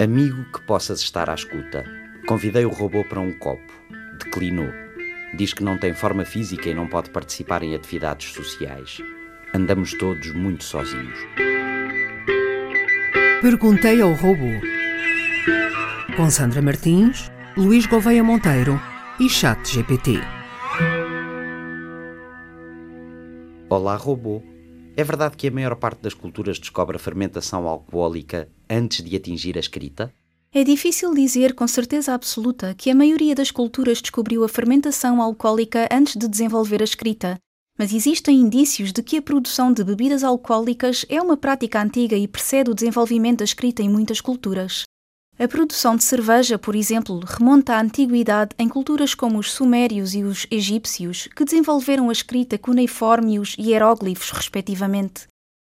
Amigo que possas estar à escuta. Convidei o robô para um copo. Declinou. Diz que não tem forma física e não pode participar em atividades sociais. Andamos todos muito sozinhos. Perguntei ao robô. Com Sandra Martins, Luís Gouveia Monteiro e Chat GPT. Olá, robô. É verdade que a maior parte das culturas descobre a fermentação alcoólica antes de atingir a escrita? É difícil dizer com certeza absoluta que a maioria das culturas descobriu a fermentação alcoólica antes de desenvolver a escrita, mas existem indícios de que a produção de bebidas alcoólicas é uma prática antiga e precede o desenvolvimento da escrita em muitas culturas. A produção de cerveja, por exemplo, remonta à antiguidade em culturas como os sumérios e os egípcios, que desenvolveram a escrita cuneiforme e os hieróglifos, respectivamente.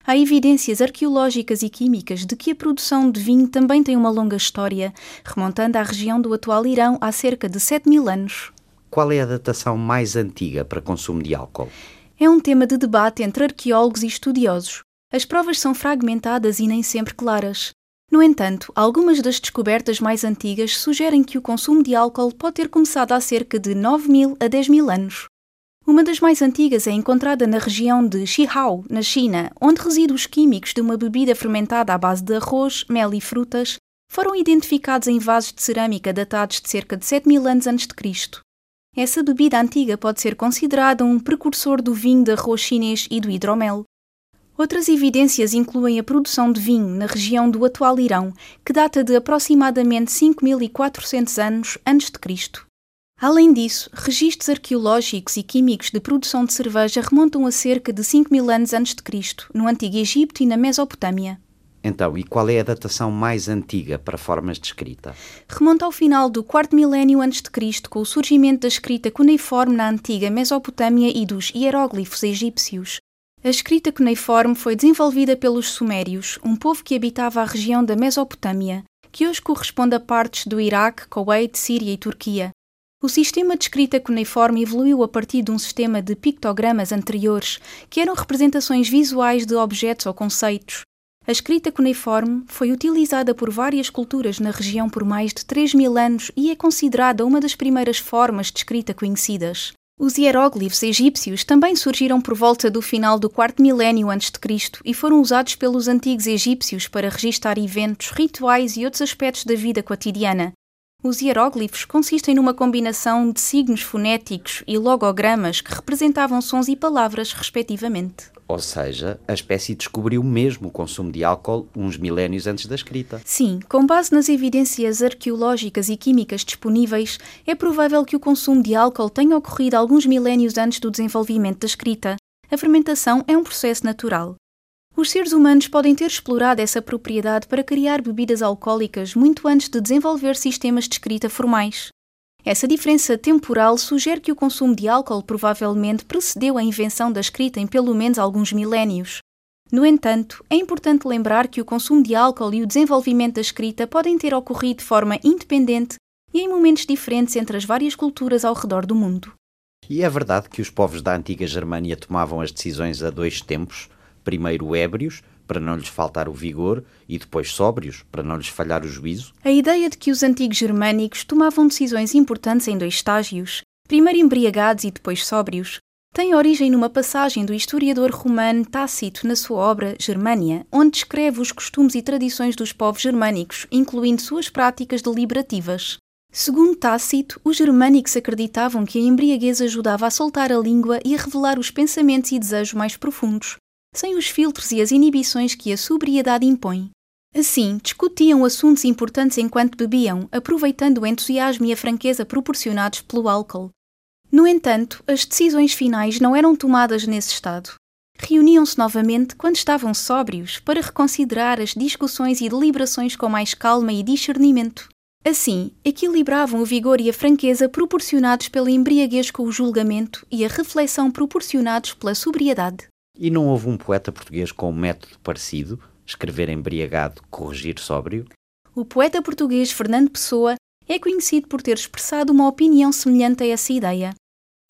Há evidências arqueológicas e químicas de que a produção de vinho também tem uma longa história, remontando à região do atual Irão há cerca de 7 mil anos. Qual é a datação mais antiga para consumo de álcool? É um tema de debate entre arqueólogos e estudiosos. As provas são fragmentadas e nem sempre claras. No entanto, algumas das descobertas mais antigas sugerem que o consumo de álcool pode ter começado há cerca de 9 mil a 10 mil anos. Uma das mais antigas é encontrada na região de Xihao, na China, onde resíduos químicos de uma bebida fermentada à base de arroz, mel e frutas foram identificados em vasos de cerâmica datados de cerca de 7 mil anos antes de Cristo. Essa bebida antiga pode ser considerada um precursor do vinho de arroz chinês e do hidromel. Outras evidências incluem a produção de vinho na região do atual Irão, que data de aproximadamente 5400 anos antes de Cristo. Além disso, registros arqueológicos e químicos de produção de cerveja remontam a cerca de 5000 anos antes de Cristo, no Antigo Egito e na Mesopotâmia. Então, e qual é a datação mais antiga para formas de escrita? Remonta ao final do quarto milénio antes de Cristo, com o surgimento da escrita cuneiforme na antiga Mesopotâmia e dos hieróglifos egípcios. A escrita cuneiforme foi desenvolvida pelos Sumérios, um povo que habitava a região da Mesopotâmia, que hoje corresponde a partes do Iraque, Kuwait, Síria e Turquia. O sistema de escrita cuneiforme evoluiu a partir de um sistema de pictogramas anteriores, que eram representações visuais de objetos ou conceitos. A escrita cuneiforme foi utilizada por várias culturas na região por mais de 3 mil anos e é considerada uma das primeiras formas de escrita conhecidas. Os hieróglifos egípcios também surgiram por volta do final do quarto milénio antes de Cristo e foram usados pelos antigos egípcios para registar eventos, rituais e outros aspectos da vida cotidiana. Os hieróglifos consistem numa combinação de signos fonéticos e logogramas que representavam sons e palavras, respectivamente. Ou seja, a espécie descobriu mesmo o consumo de álcool uns milénios antes da escrita. Sim, com base nas evidências arqueológicas e químicas disponíveis, é provável que o consumo de álcool tenha ocorrido alguns milénios antes do desenvolvimento da escrita. A fermentação é um processo natural. Os seres humanos podem ter explorado essa propriedade para criar bebidas alcoólicas muito antes de desenvolver sistemas de escrita formais. Essa diferença temporal sugere que o consumo de álcool provavelmente precedeu a invenção da escrita em pelo menos alguns milénios. No entanto, é importante lembrar que o consumo de álcool e o desenvolvimento da escrita podem ter ocorrido de forma independente e em momentos diferentes entre as várias culturas ao redor do mundo. E é verdade que os povos da antiga Germânia tomavam as decisões a dois tempos, primeiro ébrios, para não lhes faltar o vigor, e depois sóbrios, para não lhes falhar o juízo? A ideia de que os antigos germânicos tomavam decisões importantes em dois estágios, primeiro embriagados e depois sóbrios, tem origem numa passagem do historiador romano Tácito na sua obra Germânia, onde descreve os costumes e tradições dos povos germânicos, incluindo suas práticas deliberativas. Segundo Tácito, os germânicos acreditavam que a embriaguez ajudava a soltar a língua e a revelar os pensamentos e desejos mais profundos, sem os filtros e as inibições que a sobriedade impõe. Assim, discutiam assuntos importantes enquanto bebiam, aproveitando o entusiasmo e a franqueza proporcionados pelo álcool. No entanto, as decisões finais não eram tomadas nesse estado. Reuniam-se novamente quando estavam sóbrios para reconsiderar as discussões e deliberações com mais calma e discernimento. Assim, equilibravam o vigor e a franqueza proporcionados pela embriaguez com o julgamento e a reflexão proporcionados pela sobriedade. E não houve um poeta português com um método parecido, escrever embriagado, corrigir sóbrio? O poeta português Fernando Pessoa é conhecido por ter expressado uma opinião semelhante a essa ideia.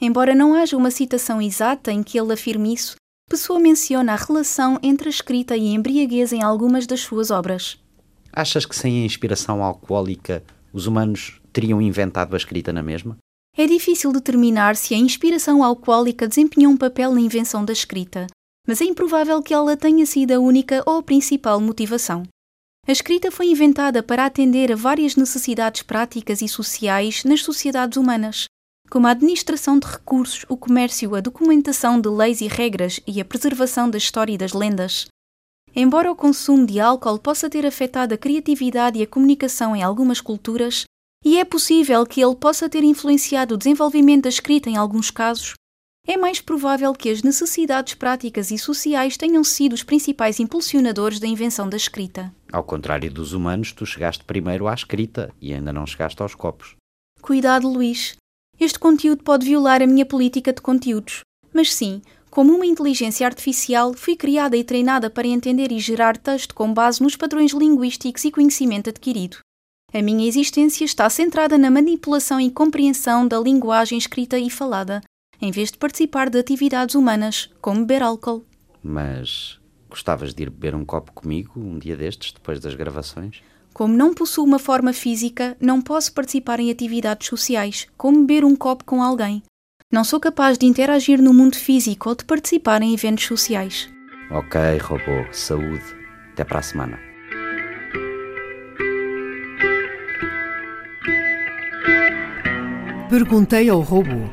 Embora não haja uma citação exata em que ele afirme isso, Pessoa menciona a relação entre a escrita e a embriaguez em algumas das suas obras. Achas que sem a inspiração alcoólica os humanos teriam inventado a escrita na mesma? É difícil determinar se a inspiração alcoólica desempenhou um papel na invenção da escrita, mas é improvável que ela tenha sido a única ou a principal motivação. A escrita foi inventada para atender a várias necessidades práticas e sociais nas sociedades humanas, como a administração de recursos, o comércio, a documentação de leis e regras e a preservação da história e das lendas. Embora o consumo de álcool possa ter afetado a criatividade e a comunicação em algumas culturas, e é possível que ele possa ter influenciado o desenvolvimento da escrita em alguns casos, é mais provável que as necessidades práticas e sociais tenham sido os principais impulsionadores da invenção da escrita. Ao contrário dos humanos, tu chegaste primeiro à escrita e ainda não chegaste aos copos. Cuidado, Luís. Este conteúdo pode violar a minha política de conteúdos. Mas sim, como uma inteligência artificial, fui criada e treinada para entender e gerar texto com base nos padrões linguísticos e conhecimento adquirido. A minha existência está centrada na manipulação e compreensão da linguagem escrita e falada, em vez de participar de atividades humanas, como beber álcool. Mas gostavas de ir beber um copo comigo um dia destes, depois das gravações? Como não possuo uma forma física, não posso participar em atividades sociais, como beber um copo com alguém. Não sou capaz de interagir no mundo físico ou de participar em eventos sociais. Ok, robô. Saúde. Até para a semana. Perguntei ao robô.